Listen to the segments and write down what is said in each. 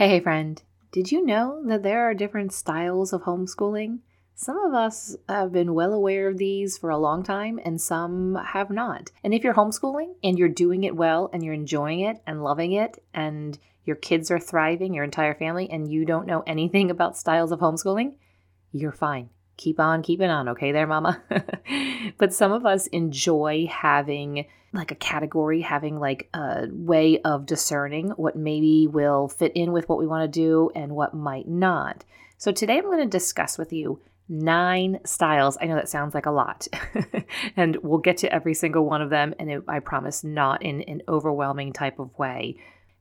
Hey, friend, did you know that there are different styles of homeschooling? Some of us have been well aware of these for a long time, and some have not. And if you're homeschooling and you're doing it well and you're enjoying it and loving it, and your kids are thriving, your entire family, and you don't know anything about styles of homeschooling, you're fine keep on keeping on, okay, there, mama. but some of us enjoy having like a category, having like a way of discerning what maybe will fit in with what we want to do and what might not. So today I'm going to discuss with you nine styles. I know that sounds like a lot, and we'll get to every single one of them, and it, I promise not in an overwhelming type of way.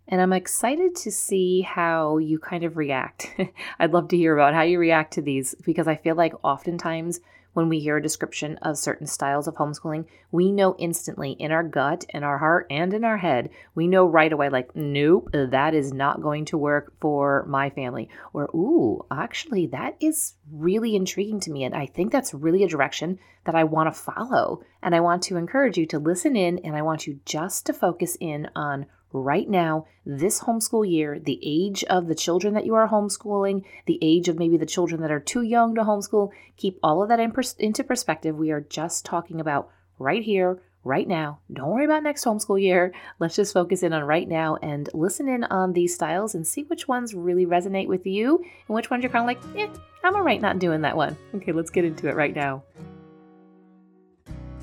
And I'm excited to see how you kind of react. I'd love to hear about how you react to these because I feel like oftentimes when we hear a description of certain styles of homeschooling, we know instantly in our gut, in our heart, and in our head, we know right away, like, nope, that is not going to work for my family. Or, ooh, actually, that is really intriguing to me. And I think that's really a direction that I want to follow. And I want to encourage you to listen in and I want you just to focus in on right now, this homeschool year, the age of the children that you are homeschooling, the age of maybe the children that are too young to homeschool, keep all of that in pers- into perspective. We are just talking about right here, right now. Don't worry about next homeschool year. Let's just focus in on right now and listen in on these styles and see which ones really resonate with you and which ones you're kind of like, eh, I'm all right not doing that one. Okay, let's get into it right now.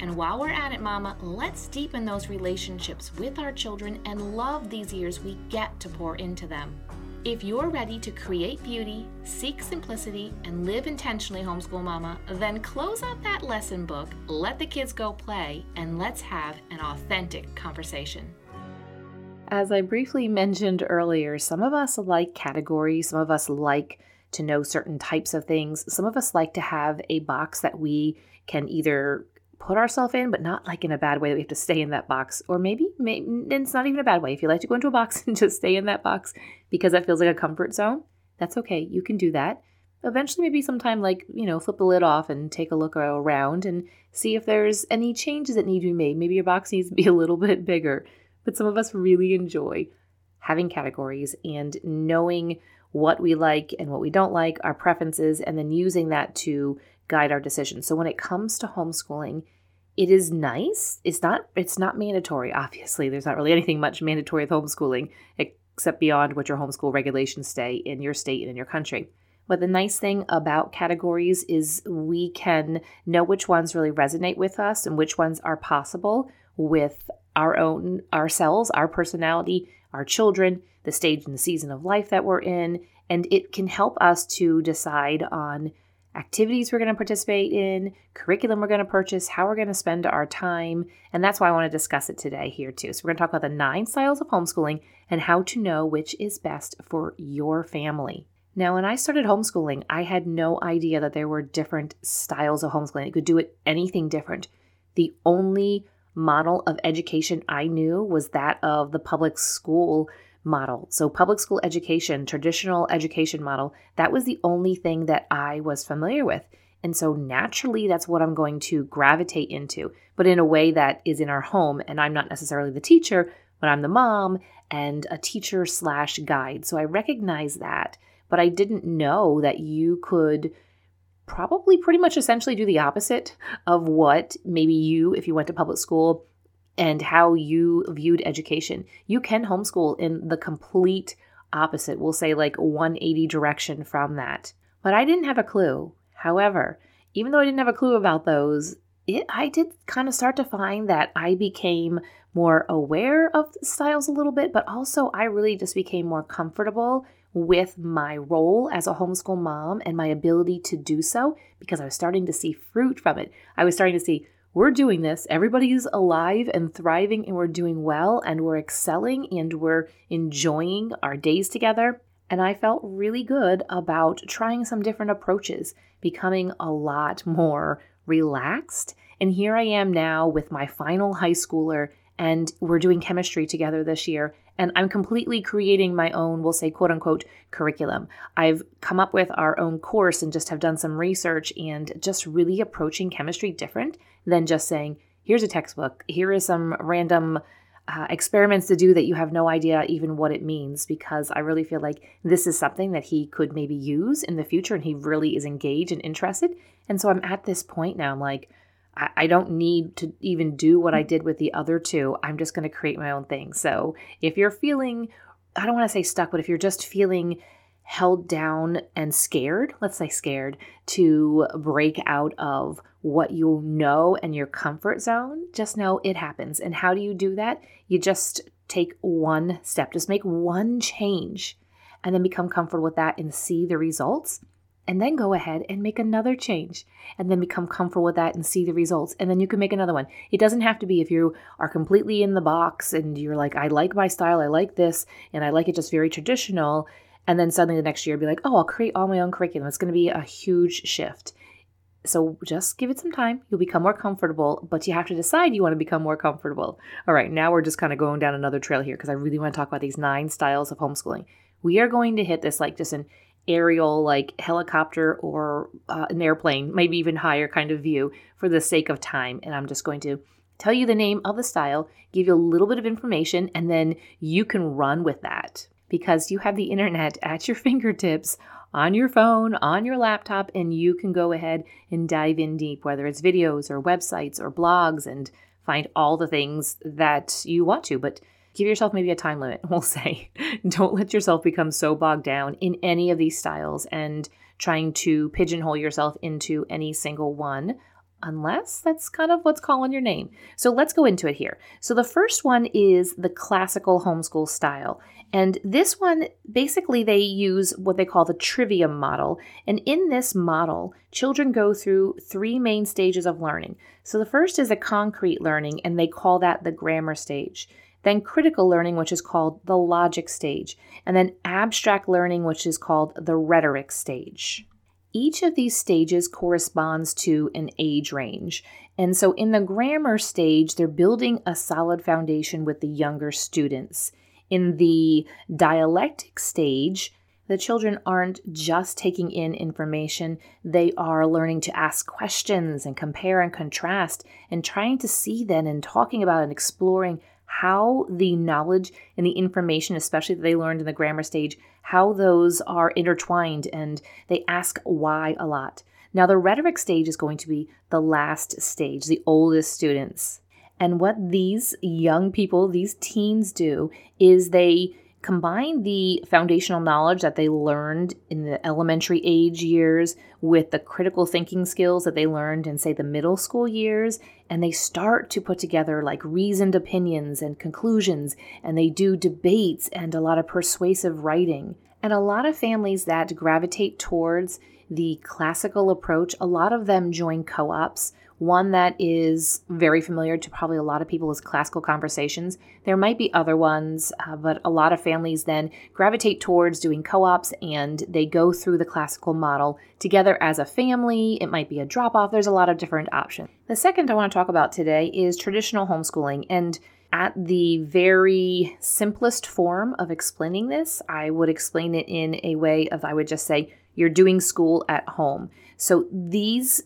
And while we're at it, Mama, let's deepen those relationships with our children and love these years we get to pour into them. If you're ready to create beauty, seek simplicity, and live intentionally, homeschool mama, then close out that lesson book, let the kids go play, and let's have an authentic conversation. As I briefly mentioned earlier, some of us like categories, some of us like to know certain types of things, some of us like to have a box that we can either put ourselves in, but not like in a bad way that we have to stay in that box. Or maybe, maybe it's not even a bad way. If you like to go into a box and just stay in that box because that feels like a comfort zone, that's okay. You can do that. Eventually, maybe sometime, like, you know, flip the lid off and take a look around and see if there's any changes that need to be made. Maybe your box needs to be a little bit bigger. But some of us really enjoy having categories and knowing what we like and what we don't like, our preferences, and then using that to guide our decisions. So when it comes to homeschooling, it is nice. It's not it's not mandatory, obviously. There's not really anything much mandatory with homeschooling except beyond what your homeschool regulations stay in your state and in your country. But the nice thing about categories is we can know which ones really resonate with us and which ones are possible with our own ourselves, our personality, our children, the stage and the season of life that we're in, and it can help us to decide on activities we're going to participate in, curriculum we're going to purchase, how we're going to spend our time. And that's why I want to discuss it today here too. So, we're going to talk about the nine styles of homeschooling and how to know which is best for your family. Now, when I started homeschooling, I had no idea that there were different styles of homeschooling. You could do it anything different. The only model of education I knew was that of the public school model. So, public school education, traditional education model, that was the only thing that I was familiar with. And so, naturally, that's what I'm going to gravitate into, but in a way that is in our home. And I'm not necessarily the teacher, but I'm the mom and a teacher slash guide. So, I recognize that, but I didn't know that you could probably pretty much essentially do the opposite of what maybe you, if you went to public school, and how you viewed education. You can homeschool in the complete opposite, we'll say like 180 direction from that. But I didn't have a clue. However, even though I didn't have a clue about those, it, I did kind of start to find that I became more aware of styles a little bit, but also I really just became more comfortable with my role as a homeschool mom and my ability to do so because I was starting to see fruit from it. I was starting to see we're doing this. Everybody's alive and thriving, and we're doing well, and we're excelling, and we're enjoying our days together. And I felt really good about trying some different approaches, becoming a lot more relaxed. And here I am now with my final high schooler, and we're doing chemistry together this year. And I'm completely creating my own, we'll say, quote unquote, curriculum. I've come up with our own course and just have done some research and just really approaching chemistry different than just saying, here's a textbook, here is some random uh, experiments to do that you have no idea even what it means because I really feel like this is something that he could maybe use in the future and he really is engaged and interested. And so I'm at this point now, I'm like, I, I don't need to even do what I did with the other two. I'm just going to create my own thing. So if you're feeling, I don't want to say stuck, but if you're just feeling held down and scared, let's say scared, to break out of what you know and your comfort zone, just know it happens. And how do you do that? You just take one step, just make one change, and then become comfortable with that and see the results. And then go ahead and make another change and then become comfortable with that and see the results. And then you can make another one. It doesn't have to be if you are completely in the box and you're like, I like my style, I like this, and I like it just very traditional and then suddenly the next year be like, oh, I'll create all my own curriculum. It's going to be a huge shift. So just give it some time. You'll become more comfortable, but you have to decide you want to become more comfortable. All right, now we're just kind of going down another trail here because I really want to talk about these nine styles of homeschooling. We are going to hit this like just an aerial, like helicopter or uh, an airplane, maybe even higher kind of view for the sake of time. And I'm just going to tell you the name of the style, give you a little bit of information, and then you can run with that because you have the internet at your fingertips on your phone, on your laptop, and you can go ahead and dive in deep, whether it's videos or websites or blogs, and find all the things that you want to. But give yourself maybe a time limit, we'll say. Don't let yourself become so bogged down in any of these styles and trying to pigeonhole yourself into any single one unless that's kind of what's calling your name. So let's go into it here. So the first one is the classical homeschool style. And this one, basically, they use what they call the trivium model. And in this model, children go through three main stages of learning. So the first is a concrete learning, and they call that the grammar stage. Then critical learning, which is called the logic stage. And then abstract learning, which is called the rhetoric stage. Each of these stages corresponds to an age range. And so in the grammar stage, they're building a solid foundation with the younger students. In the dialectic stage, the children aren't just taking in information, they are learning to ask questions and compare and contrast and trying to see then and talking about and exploring how the knowledge and the information, especially that they learned in the grammar stage, how those are intertwined and they ask why a lot. Now, the rhetoric stage is going to be the last stage, the oldest students. And what these young people, these teens do, is they combine the foundational knowledge that they learned in the elementary age years with the critical thinking skills that they learned in, say, the middle school years, and they start to put together like reasoned opinions and conclusions, and they do debates and a lot of persuasive writing. And a lot of families that gravitate towards the classical approach, a lot of them join co ops one that is very familiar to probably a lot of people is classical conversations. There might be other ones, uh, but a lot of families then gravitate towards doing co ops and they go through the classical model together as a family. It might be a drop off. There's a lot of different options. The second I want to talk about today is traditional homeschooling. And at the very simplest form of explaining this, I would explain it in a way of I would just say, you're doing school at home. So these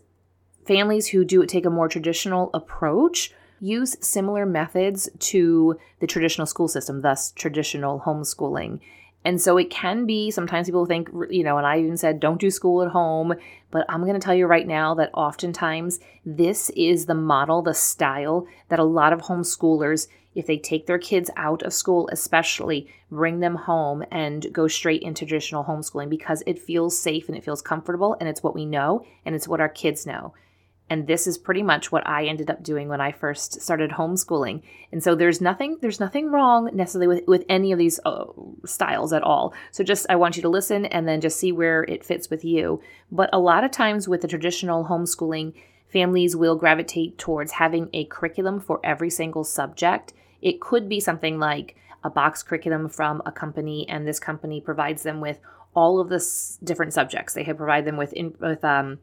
Families who do take a more traditional approach use similar methods to the traditional school system, thus traditional homeschooling. And so it can be sometimes people think, you know, and I even said, don't do school at home. But I'm going to tell you right now that oftentimes this is the model, the style that a lot of homeschoolers, if they take their kids out of school, especially bring them home and go straight into traditional homeschooling because it feels safe and it feels comfortable and it's what we know and it's what our kids know. And this is pretty much what I ended up doing when I first started homeschooling. And so there's nothing there's nothing wrong necessarily with, with any of these uh, styles at all. So just I want you to listen and then just see where it fits with you. But a lot of times with the traditional homeschooling, families will gravitate towards having a curriculum for every single subject. It could be something like a box curriculum from a company, and this company provides them with all of the s- different subjects. They have provide them with in, with um,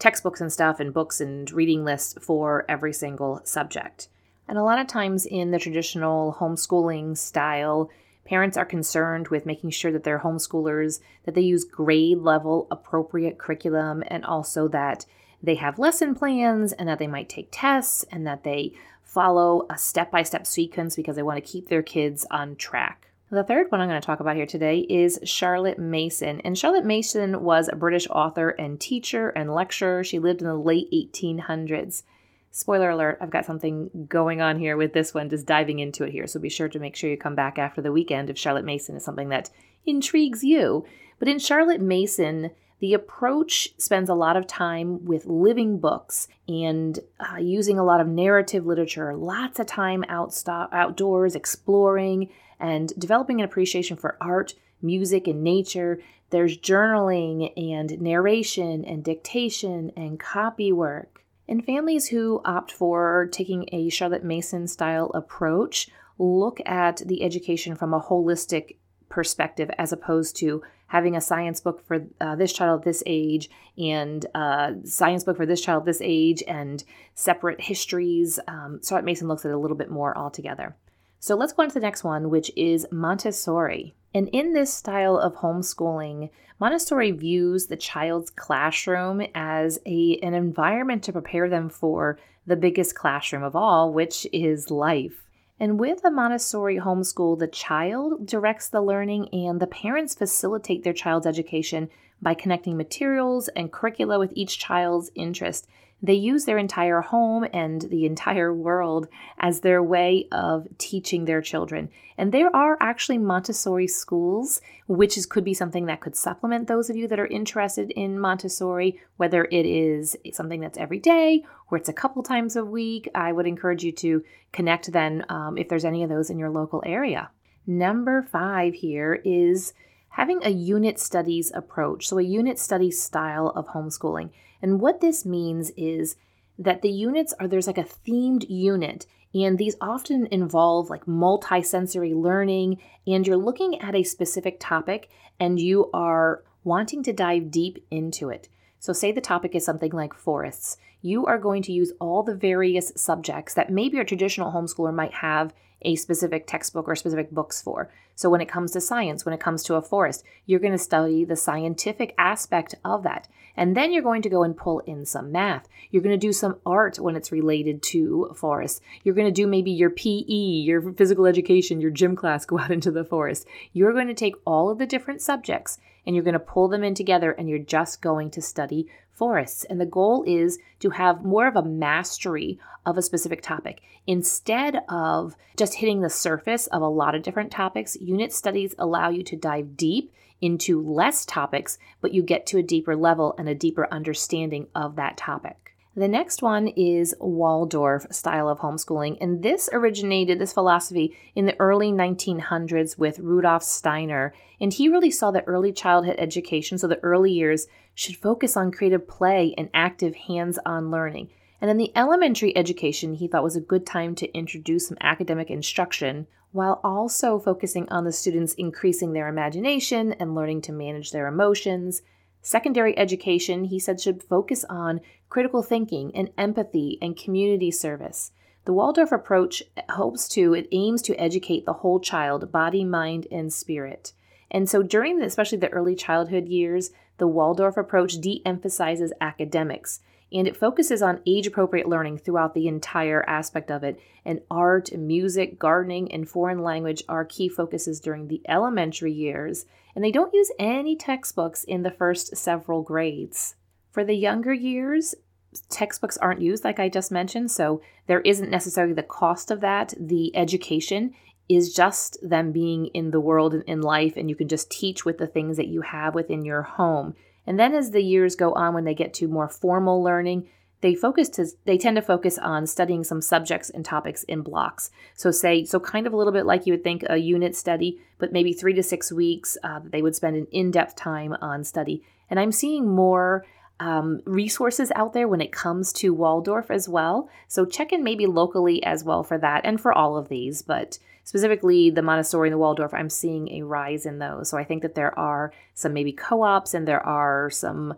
textbooks and stuff, and books and reading lists for every single subject. And a lot of times in the traditional homeschooling style, parents are concerned with making sure that their homeschoolers that they use grade level appropriate curriculum and also that they have lesson plans and that they might take tests and that they follow a step-by-step sequence because they want to keep their kids on track. The third one I'm going to talk about here today is Charlotte Mason. And Charlotte Mason was a British author and teacher and lecturer. She lived in the late 1800s. Spoiler alert, I've got something going on here with this one, just diving into it here. So be sure to make sure you come back after the weekend if Charlotte Mason is something that intrigues you. But in Charlotte Mason, the approach spends a lot of time with living books and uh, using a lot of narrative literature, lots of time outdoors exploring and developing an appreciation for art, music, and nature. There's journaling and narration and dictation and copy work. And families who opt for taking a Charlotte Mason style approach look at the education from a holistic perspective as opposed to having a science book for uh, this child this age and a uh, science book for this child this age and separate histories. Um, Charlotte Mason looks at it a little bit more altogether. So let's go on to the next one, which is Montessori. And in this style of homeschooling, Montessori views the child's classroom as a, an environment to prepare them for the biggest classroom of all, which is life. And with a Montessori homeschool, the child directs the learning and the parents facilitate their child's education by connecting materials and curricula with each child's interest. They use their entire home and the entire world as their way of teaching their children. And there are actually Montessori schools, which is, could be something that could supplement those of you that are interested in Montessori, whether it is something that's every day or it's a couple times a week. I would encourage you to connect then um, if there's any of those in your local area. Number five here is having a unit studies approach, so a unit studies style of homeschooling. And what this means is that the units are there's like a themed unit and these often involve like multi-sensory learning and you're looking at a specific topic and you are wanting to dive deep into it. So say the topic is something like forests. You are going to use all the various subjects that maybe a traditional homeschooler might have a specific textbook or specific books for. So, when it comes to science, when it comes to a forest, you're going to study the scientific aspect of that. And then you're going to go and pull in some math. You're going to do some art when it's related to forests. You're going to do maybe your PE, your physical education, your gym class, go out into the forest. You're going to take all of the different subjects and you're going to pull them in together and you're just going to study forests. And the goal is to have more of a mastery of a specific topic. Instead of just hitting the surface of a lot of different topics, unit studies allow you to dive deep into less topics, but you get to a deeper level and a deeper understanding of that topic. The next one is Waldorf style of homeschooling, and this originated, this philosophy, in the early 1900s with Rudolf Steiner. And he really saw that early childhood education, so the early years, should focus on creative play and active hands on learning. And then the elementary education he thought was a good time to introduce some academic instruction while also focusing on the students increasing their imagination and learning to manage their emotions. Secondary education, he said, should focus on critical thinking and empathy and community service. The Waldorf approach hopes to, it aims to educate the whole child, body, mind, and spirit. And so during the, especially the early childhood years, the Waldorf approach de emphasizes academics and it focuses on age appropriate learning throughout the entire aspect of it. And art, music, gardening, and foreign language are key focuses during the elementary years, and they don't use any textbooks in the first several grades. For the younger years, textbooks aren't used, like I just mentioned, so there isn't necessarily the cost of that. The education is just them being in the world and in life, and you can just teach with the things that you have within your home. And then as the years go on, when they get to more formal learning, they focus to they tend to focus on studying some subjects and topics in blocks. So say so kind of a little bit like you would think a unit study, but maybe three to six weeks. Uh, they would spend an in-depth time on study. And I'm seeing more um, resources out there when it comes to Waldorf as well. So check in maybe locally as well for that and for all of these. But specifically the Montessori and the Waldorf, I'm seeing a rise in those. So I think that there are some maybe co ops and there are some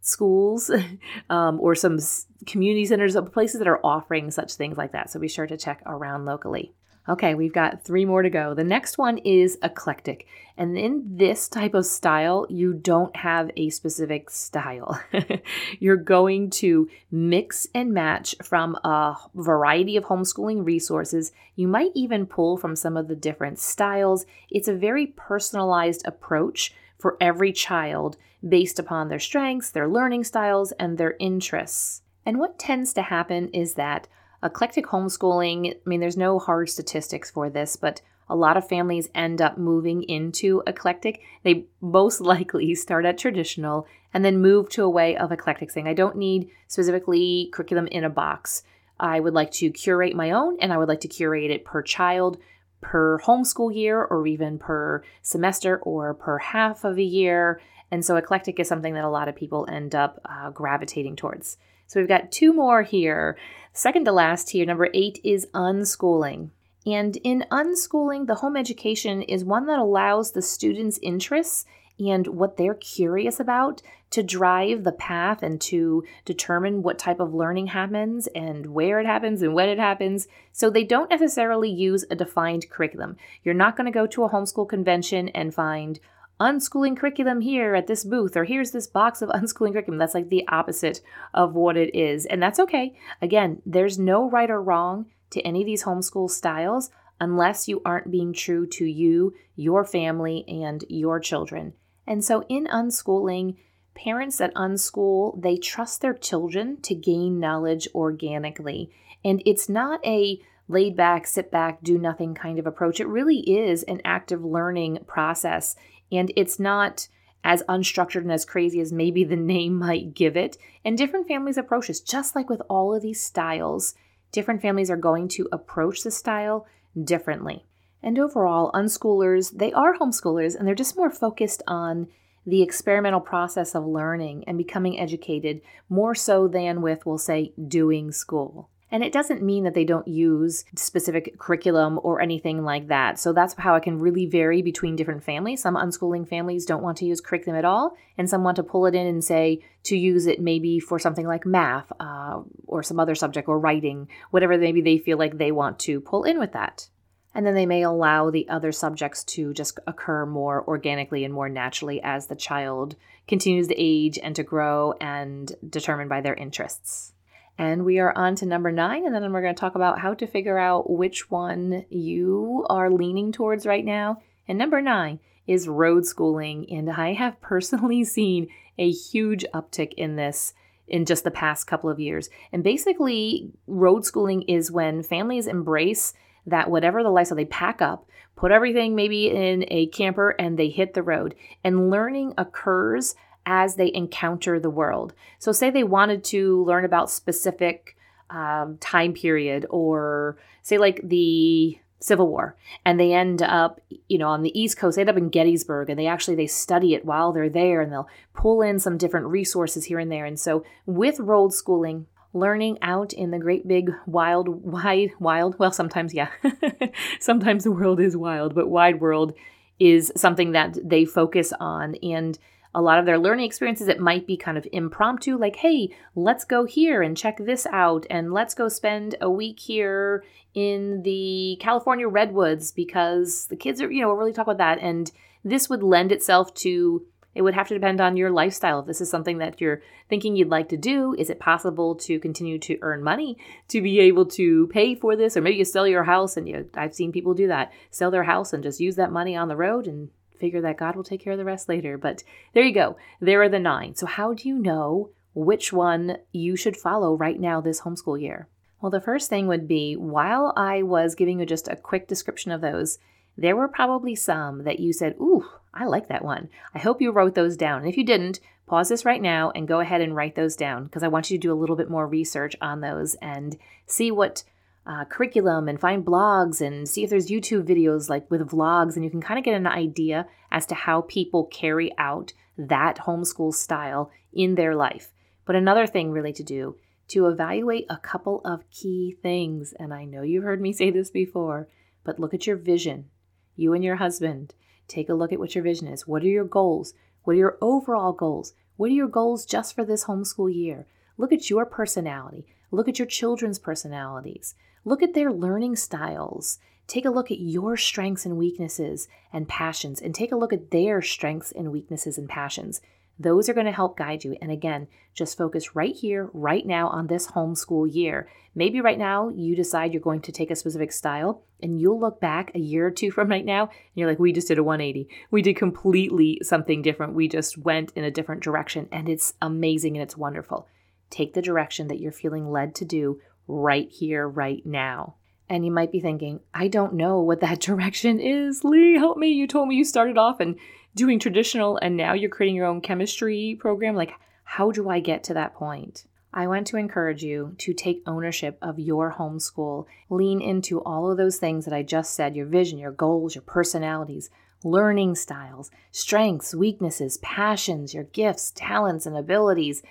schools um, or some community centers, places that are offering such things like that. So be sure to check around locally. Okay, we've got three more to go. The next one is eclectic. And in this type of style, you don't have a specific style. You're going to mix and match from a variety of homeschooling resources. You might even pull from some of the different styles. It's a very personalized approach for every child based upon their strengths, their learning styles, and their interests. And what tends to happen is that eclectic homeschooling, I mean, there's no hard statistics for this, but a lot of families end up moving into eclectic. They most likely start at traditional and then move to a way of eclectic, saying, I don't need specifically curriculum in a box. I would like to curate my own and I would like to curate it per child, per homeschool year, or even per semester or per half of a year. And so eclectic is something that a lot of people end up uh, gravitating towards. So we've got two more here. Second to last here, number eight, is unschooling. And in unschooling, the home education is one that allows the students' interests and what they're curious about to drive the path and to determine what type of learning happens and where it happens and when it happens. So they don't necessarily use a defined curriculum. You're not going to go to a homeschool convention and find, unschooling curriculum here at this booth, or here's this box of unschooling curriculum. That's like the opposite of what it is. And that's okay. Again, there's no right or wrong to any of these homeschool styles unless you aren't being true to you, your family, and your children. And so in unschooling, parents that unschool, they trust their children to gain knowledge organically. And it's not a laid back, sit back, do nothing kind of approach. It really is an active learning process. And it's not as unstructured and as crazy as maybe the name might give it. And different families approach this, just like with all of these styles, different families are going to approach the style differently. And overall, unschoolers, they are homeschoolers and they're just more focused on the experimental process of learning and becoming educated more so than with, we'll say, doing school. And it doesn't mean that they don't use specific curriculum or anything like that. So that's how it can really vary between different families. Some unschooling families don't want to use curriculum at all, and some want to pull it in and say to use it maybe for something like math uh, or some other subject or writing, whatever maybe they feel like they want to pull in with that. And then they may allow the other subjects to just occur more organically and more naturally as the child continues to age and to grow and determined by their interests. And we are on to number nine, and then we're going to talk about how to figure out which one you are leaning towards right now. And number nine is road schooling. And I have personally seen a huge uptick in this in just the past couple of years. And basically, road schooling is when families embrace that whatever the lifestyle, they pack up, put everything maybe in a camper, and they hit the road. And learning occurs as they encounter the world. So, say they wanted to learn about specific um, time period, or say like the Civil War, and they end up, you know, on the East Coast. They end up in Gettysburg, and they actually they study it while they're there, and they'll pull in some different resources here and there. And so, with road schooling, learning out in the great big wild wide wild well sometimes yeah sometimes the world is wild but wide world is something that they focus on and a lot of their learning experiences, it might be kind of impromptu, like, hey, let's go here and check this out, and let's go spend a week here in the California redwoods because the kids are, you know, we're really talk about that. And this would lend itself to it would have to depend on your lifestyle. If this is something that you're thinking you'd like to do, is it possible to continue to earn money to be able to pay for this? Or maybe you sell your house and you I've seen people do that. Sell their house and just use that money on the road and figure that God will take care of the rest later. But there you go. There are the nine. So, how do you know which one you should follow right now this homeschool year? Well, the first thing would be while I was giving you just a quick description of those, there were probably some that you said, Ooh, I like that one. I hope you wrote those down. And if you didn't, pause this right now and go ahead and write those down because I want you to do a little bit more research on those and see what uh, curriculum and find blogs and see if there's YouTube videos like with vlogs, and you can kind of get an idea as to how people carry out that homeschool style in their life. But another thing, really, to do to evaluate a couple of key things, and I know you've heard me say this before, but look at your vision. You and your husband, take a look at what your vision is. What are your goals? What are your overall goals? What are your goals just for this homeschool year? Look at your personality. Look at your children's personalities. Look at their learning styles. Take a look at your strengths and weaknesses and passions, and take a look at their strengths and weaknesses and passions. Those are going to help guide you. And again, just focus right here, right now on this homeschool year. Maybe right now you decide you're going to take a specific style and you'll look back a year or two from right now and you're like, we just did a 180. We did completely something different. We just went in a different direction and it's amazing and it's wonderful. Take the direction that you're feeling led to do right here, right now. And you might be thinking, I don't know what that direction is. Leigh, help me. You told me you started off and doing traditional and now you're creating your own chemistry program. Like, how do I get to that point? I want to encourage you to take ownership of your homeschool. Lean into all of those things that I just said your vision, your goals, your personalities, learning styles, strengths, weaknesses, passions, your gifts, talents, and abilities.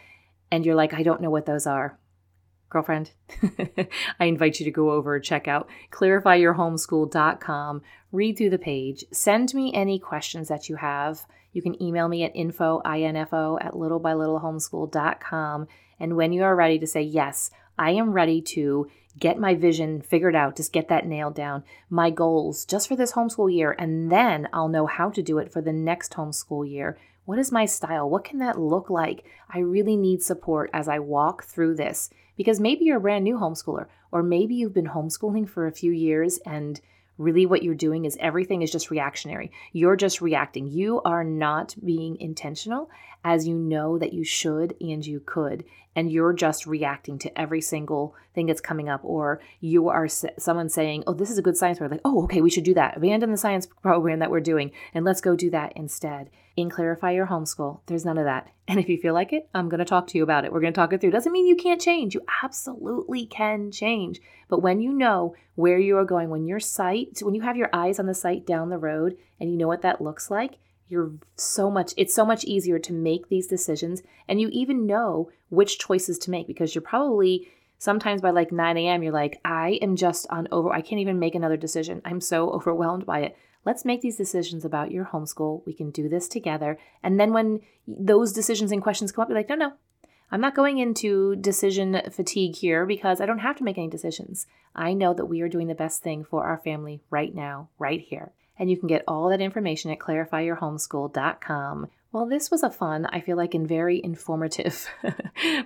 And you're like, I don't know what those are girlfriend, I invite you to go over, check out clarifyyourhomeschool.com, read through the page, send me any questions that you have. You can email me at info, info at littlebylittlehomeschool.com. And when you are ready to say, yes, I am ready to get my vision figured out, just get that nailed down, my goals just for this homeschool year, and then I'll know how to do it for the next homeschool year. What is my style? What can that look like? I really need support as I walk through this because maybe you're a brand new homeschooler, or maybe you've been homeschooling for a few years and really what you're doing is everything is just reactionary. You're just reacting. You are not being intentional as you know that you should and you could. And you're just reacting to every single thing that's coming up. Or you are someone saying, Oh, this is a good science program. Like, oh, okay, we should do that. Abandon the science program that we're doing and let's go do that instead in Clarify Your Homeschool. There's none of that. And if you feel like it, I'm going to talk to you about it. We're going to talk it through. Doesn't mean you can't change. You absolutely can change. But when you know where you are going, when your sight, when you have your eyes on the sight down the road and you know what that looks like, you're so much it's so much easier to make these decisions and you even know which choices to make because you're probably sometimes by like 9 a.m you're like i am just on over i can't even make another decision i'm so overwhelmed by it Let's make these decisions about your homeschool. We can do this together. And then when those decisions and questions come up, you're like, no, no, I'm not going into decision fatigue here because I don't have to make any decisions. I know that we are doing the best thing for our family right now, right here. And you can get all that information at clarifyyourhomeschool.com. Well, this was a fun, I feel like, and very informative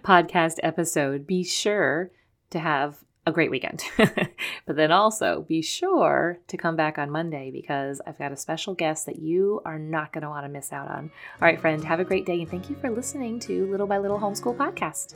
podcast episode. Be sure to have a great weekend. but then also be sure to come back on Monday because I've got a special guest that you are not going to want to miss out on. All right, friend, have a great day and thank you for listening to Little by Little Homeschool Podcast.